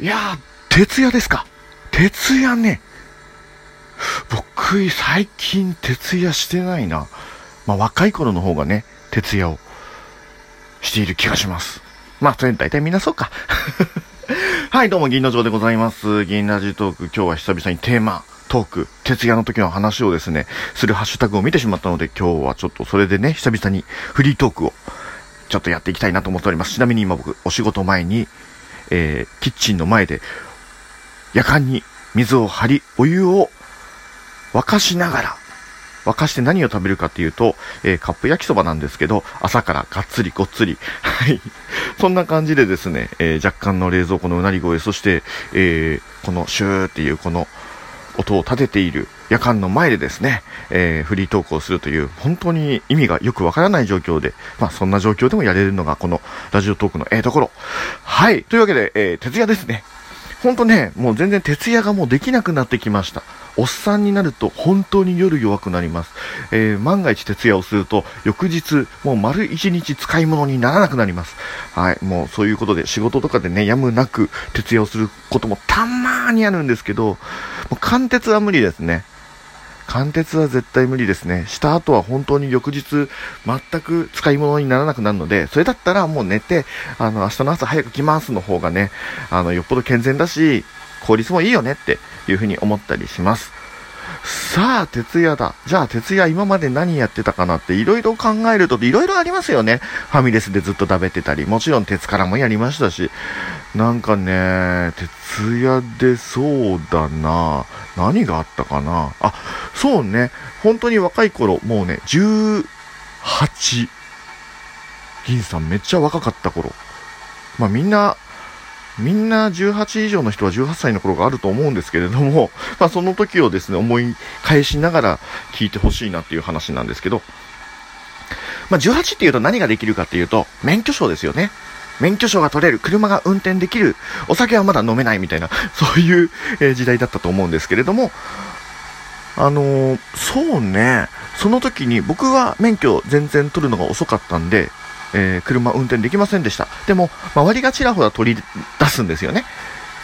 いやー、徹夜ですか。徹夜ね。僕、最近徹夜してないな。まあ、若い頃の方がね、徹夜をしている気がします。まあ、それ大体みんなそうか。はい、どうも、銀の城でございます。銀ラジトーク、今日は久々にテーマ、トーク、徹夜の時の話をですね、するハッシュタグを見てしまったので、今日はちょっとそれでね、久々にフリートークを、ちょっとやっていきたいなと思っております。ちなみに今僕、お仕事前に、えー、キッチンの前で、夜間に水を張り、お湯を沸かしながら、沸かして何を食べるかっていうと、えー、カップ焼きそばなんですけど、朝からがっつりごっつり。はい。そんな感じでですね、えー、若干の冷蔵庫のうなり声、そして、えー、このシューっていうこの音を立てている夜間の前でですね、えー、フリートークをするという、本当に意味がよくわからない状況で、まあそんな状況でもやれるのがこのラジオトークのええところ。はい。というわけで、えー、徹夜ですね。ほんとね、もう全然徹夜がもうできなくなってきました。おっさんになると本当に夜弱くなります。えー、万が一徹夜をすると、翌日、もう丸一日使い物にならなくなります。はい、もうそういうことで仕事とかでね、やむなく徹夜をすることもたまーにあるんですけど、もう貫徹は無理ですね。貫徹は絶対無理ですね。した後は本当に翌日、全く使い物にならなくなるので、それだったらもう寝て、あの、明日の朝早く来ますの方がね、あの、よっぽど健全だし、効率もいいよねっていうふうに思ったりします。さあ、徹夜だ。じゃあ、徹夜今まで何やってたかなっていろいろ考えると、いろいろありますよね。ファミレスでずっと食べてたり、もちろん鉄からもやりましたし、なんかね、徹夜でそうだな。何があったかな。あ、そうね。本当に若い頃、もうね、18。銀さんめっちゃ若かった頃。まあみんな、みんな18以上の人は18歳の頃があると思うんですけれども、まあ、その時をですね、思い返しながら聞いてほしいなっていう話なんですけど、まあ、18っていうと何ができるかっていうと、免許証ですよね。免許証が取れる、車が運転できる、お酒はまだ飲めないみたいな、そういう、え時代だったと思うんですけれども、あのー、そうね、その時に僕は免許全然取るのが遅かったんで、えー、車運転できませんでした。でも、周りがちらほら取り出すんですよね。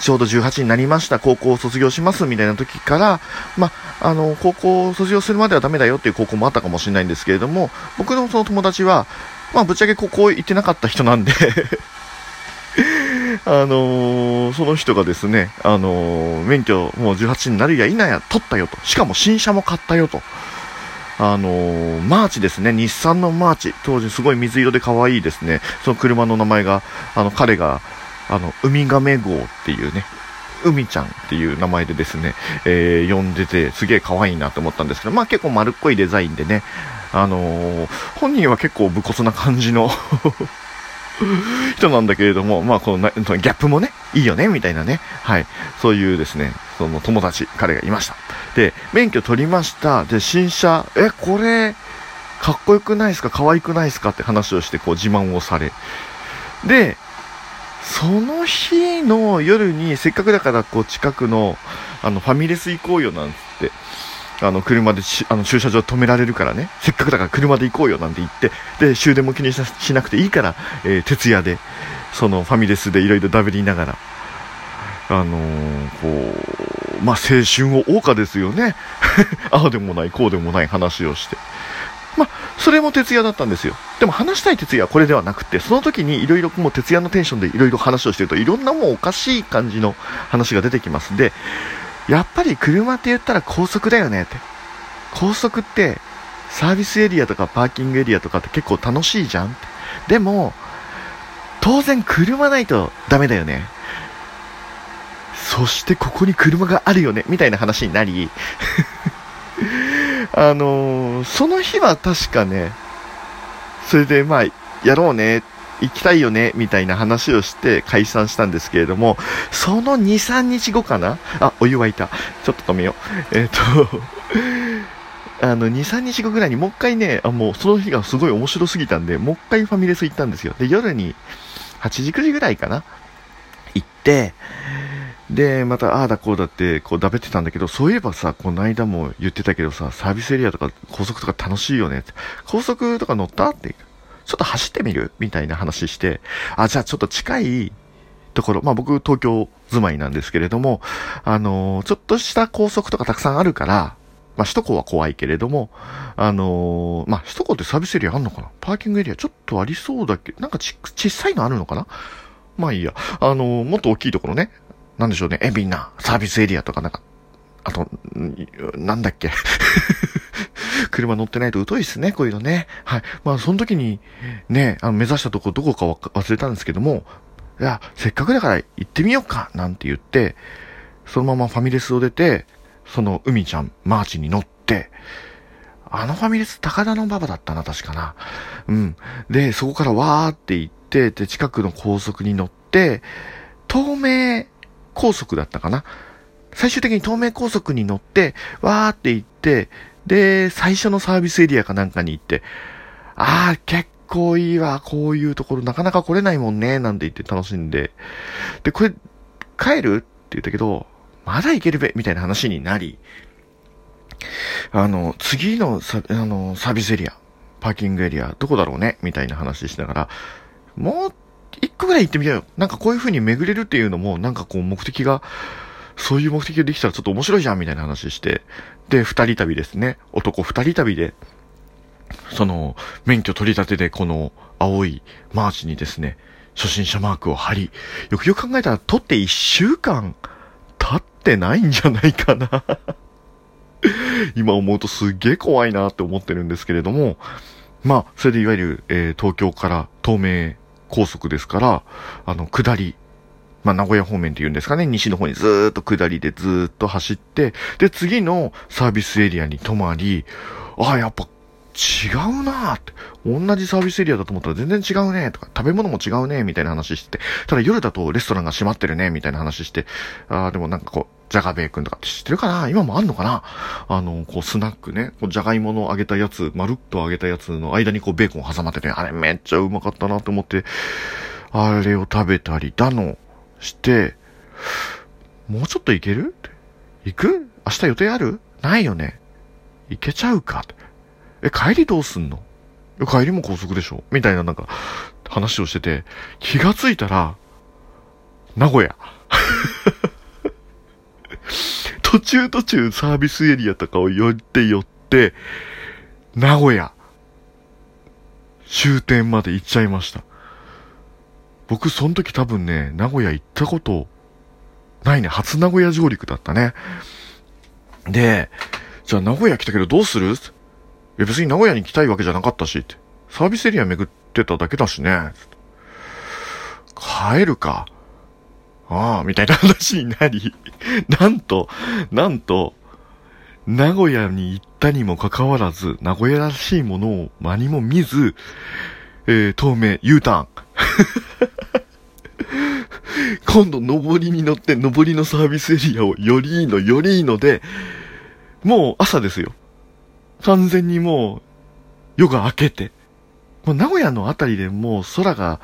ちょうど18になりました、高校を卒業しますみたいな時から、まあ、の、高校を卒業するまではダメだよっていう高校もあったかもしれないんですけれども、僕のその友達は、まあ、ぶっちゃけ高校行ってなかった人なんで あのー、その人がですね、あのー、免許もう18になるや否や取ったよと。しかも新車も買ったよと。あのー、マーチですね、日産のマーチ、当時すごい水色で可愛いですね、その車の名前が、あの、彼が、あの、ウミガメ号っていうね、海ちゃんっていう名前でですね、えー、呼んでて、すげえ可愛いなと思ったんですけど、まあ結構丸っこいデザインでね、あのー、本人は結構武骨な感じの 人なんだけれども、まあこのギャップもね、いいよね、みたいなね、はい、そういうですね、その友達、彼がいました。で、免許取りました。で、新車、え、これ、かっこよくないですか？可愛くないですか？って話をして、こう自慢をされ。で、その日の夜に、せっかくだから、こう近くの、あの、ファミレス行こうよなんつって、あの、車であの駐車場止められるからね、せっかくだから車で行こうよなんて言って、で、終電も気にしなくていいから、えー、徹夜で、そのファミレスでいろいろダベりながら、あのー、こう、まあ、青春を謳歌ですよね。ああでもない、こうでもない話をして。まあ、それも徹夜だったんですよ。でも話したい徹夜はこれではなくて、その時にいろいろもう徹夜のテンションでいろいろ話をしてると、いろんなもうおかしい感じの話が出てきますで、やっぱり車って言ったら高速だよねって。高速ってサービスエリアとかパーキングエリアとかって結構楽しいじゃんって。でも、当然車ないとダメだよね。そしてここに車があるよね、みたいな話になり あのー、その日は確かね、それでまあ、やろうねって、行きたいよね、みたいな話をして解散したんですけれども、その2、3日後かな？あ、お湯沸いた。ちょっと止めよう。えっ、ー、とあの、2、3日後ぐらいにもう一回ね、あ、もうその日がすごい面白すぎたんで、もう一回ファミレス行ったんですよ。で、夜に8時、9時ぐらいかな？行って、で、また、ああだこうだって、こう、だべってたんだけど、そういえばさ、この間も言ってたけどさ、サービスエリアとか高速とか楽しいよねって。高速とか乗った？って、ちょっと走ってみるみたいな話して、あ、じゃあちょっと近いところ、まあ僕東京住まいなんですけれども、あのー、ちょっとした高速とかたくさんあるから、まあ首都高は怖いけれども、あのー、まあ首都高ってサービスエリアあんのかな？パーキングエリアちょっとありそうだけど、なんかち、小さいのあるのかな？まあいいや。あのー、もっと大きいところね。なんでしょうね。え、みんな、サービスエリアとかなんか、あと、なんだっけ？車乗ってないと疎いっすね、こういうのね。はい。まあ、その時に、ね、あの、目指したとこどこか忘れたんですけども、いや、せっかくだから行ってみようか、なんて言って、そのままファミレスを出て、その海ちゃん、マーチに乗って、あのファミレス高田の馬場だったな、確かな。うん。で、そこからわーって行って、で、近くの高速に乗って、東名高速だったかな。最終的に東名高速に乗って、わーって行って、で、最初のサービスエリアかなんかに行って、あー、結構いいわ、こういうところなかなか来れないもんね、なんて言って楽しんで。で、これ、帰る？って言ったけど、まだ行けるべ、みたいな話になり、あの、次のサあのサービスエリア、パーキングエリア、どこだろうね？みたいな話しながら、もう、一個ぐらい行ってみようよ。なんかこういう風に巡れるっていうのも、なんかこう目的が、そういう目的ができたらちょっと面白いじゃんみたいな話して、で、二人旅ですね。男二人旅で、その、免許取り立てでこの青いマーチにですね、初心者マークを貼り、よくよく考えたら取って一週間経ってないんじゃないかな。今思うとすっげえ怖いなって思ってるんですけれども、まあ、それでいわゆる、えー、東京から東名高速ですから、あの、下り、まあ、名古屋方面って言うんですかね、西の方にずーっと下りでずーっと走って、で、次のサービスエリアに泊まり、ああ、やっぱ違うなーって。同じサービスエリアだと思ったら全然違うねとか、食べ物も違うねみたいな話してて、ただ夜だとレストランが閉まってるねみたいな話して、ああ、でもなんかこう、ジャガベー君とかって知ってるかな？今もあんのかな？あの、こうスナックね、こうジャガイモの揚げたやつ、まるっと揚げたやつの間にこうベーコン挟まってて、あれめっちゃうまかったなと思って、あれを食べたりだのして、もうちょっと行ける？行く？明日予定ある？ないよね。行けちゃうか。ってえ、帰りどうすんの？帰りも高速でしょ？みたいななんか話をしてて、気がついたら、名古屋。途中途中サービスエリアとかを寄って寄って、名古屋。終点まで行っちゃいました。僕、その時多分ね、名古屋行ったことないね。初名古屋上陸だったね。で、じゃあ名古屋来たけどどうする？いや別に名古屋に来たいわけじゃなかったし、って。サービスエリア巡ってただけだしね。帰るか。ああ、みたいな話になり、なんと、なんと、名古屋に行ったにもかかわらず、名古屋らしいものを何も見ず、えー、東名 U ターン。今度、上りに乗って、上りのサービスエリアをよりいいの、よりいいので、もう朝ですよ。完全にもう、夜が明けて、もう名古屋のあたりでもう空が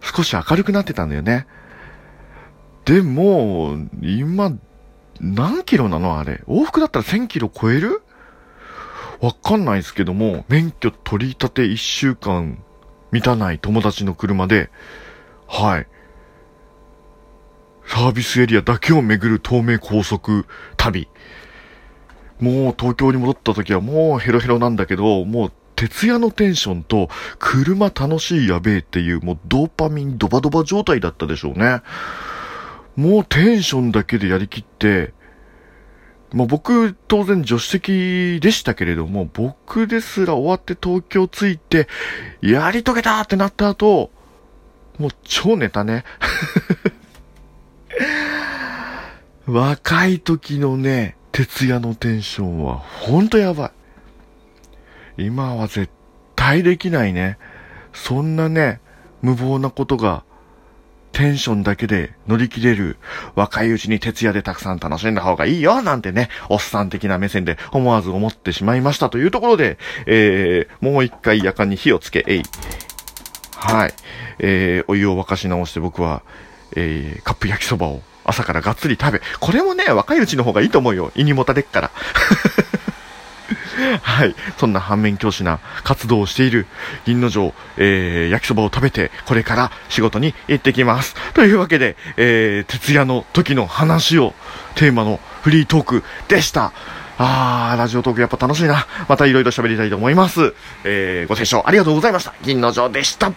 少し明るくなってたんだよね。でも、今、何キロなの？あれ。往復だったら1000キロ超える？わかんないですけども、免許取り立て1週間満たない友達の車で、はい。サービスエリアだけを巡る東名高速旅。もう東京に戻った時はもうヘロヘロなんだけど、もう徹夜のテンションと車楽しいやべえっていうもうドーパミンドバドバ状態だったでしょうね。もうテンションだけでやりきって、まあ僕、当然助手席でしたけれども、僕ですら終わって東京着いて、やり遂げたってなった後、もう超ネタね。若い時のね、徹夜のテンションはほんとやばい。今は絶対できないね。そんなね、無謀なことがテンションだけで乗り切れる若いうちに徹夜でたくさん楽しんだ方がいいよなんてね、おっさん的な目線で思わず思ってしまいましたというところで、えー、もう一回夜間に火をつけ、えい。はい。えー、お湯を沸かし直して僕は、えー、カップ焼きそばを朝からがっつり食べ、これもね、若いうちの方がいいと思うよ。胃にもたれっから。はい。そんな反面教師な活動をしている銀の城、えー、焼きそばを食べて、これから仕事に行ってきます。というわけで、えー、徹夜の時の話を、テーマのフリートークでした。あー、ラジオトークやっぱ楽しいな。またいろいろ喋りたいと思います。えー、ご清聴ありがとうございました。銀の城でした。